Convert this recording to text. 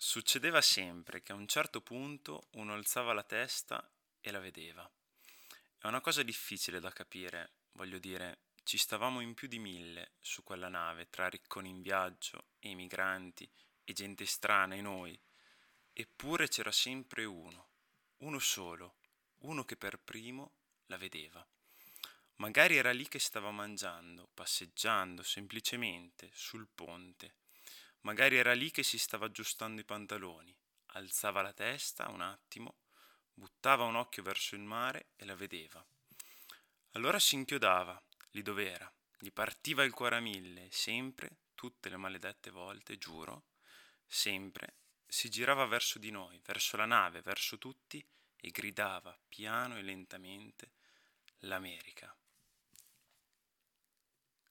Succedeva sempre che a un certo punto uno alzava la testa e la vedeva. È una cosa difficile da capire, voglio dire, ci stavamo in più di mille su quella nave, tra ricconi in viaggio, e migranti, e gente strana e noi. Eppure c'era sempre uno, uno solo, uno che per primo la vedeva. Magari era lì che stava mangiando, passeggiando semplicemente sul ponte Magari era lì che si stava aggiustando i pantaloni. Alzava la testa un attimo, buttava un occhio verso il mare e la vedeva. Allora si inchiodava, lì dov'era, gli partiva il cuore a mille sempre, tutte le maledette volte, giuro, sempre, si girava verso di noi, verso la nave, verso tutti e gridava piano e lentamente l'America.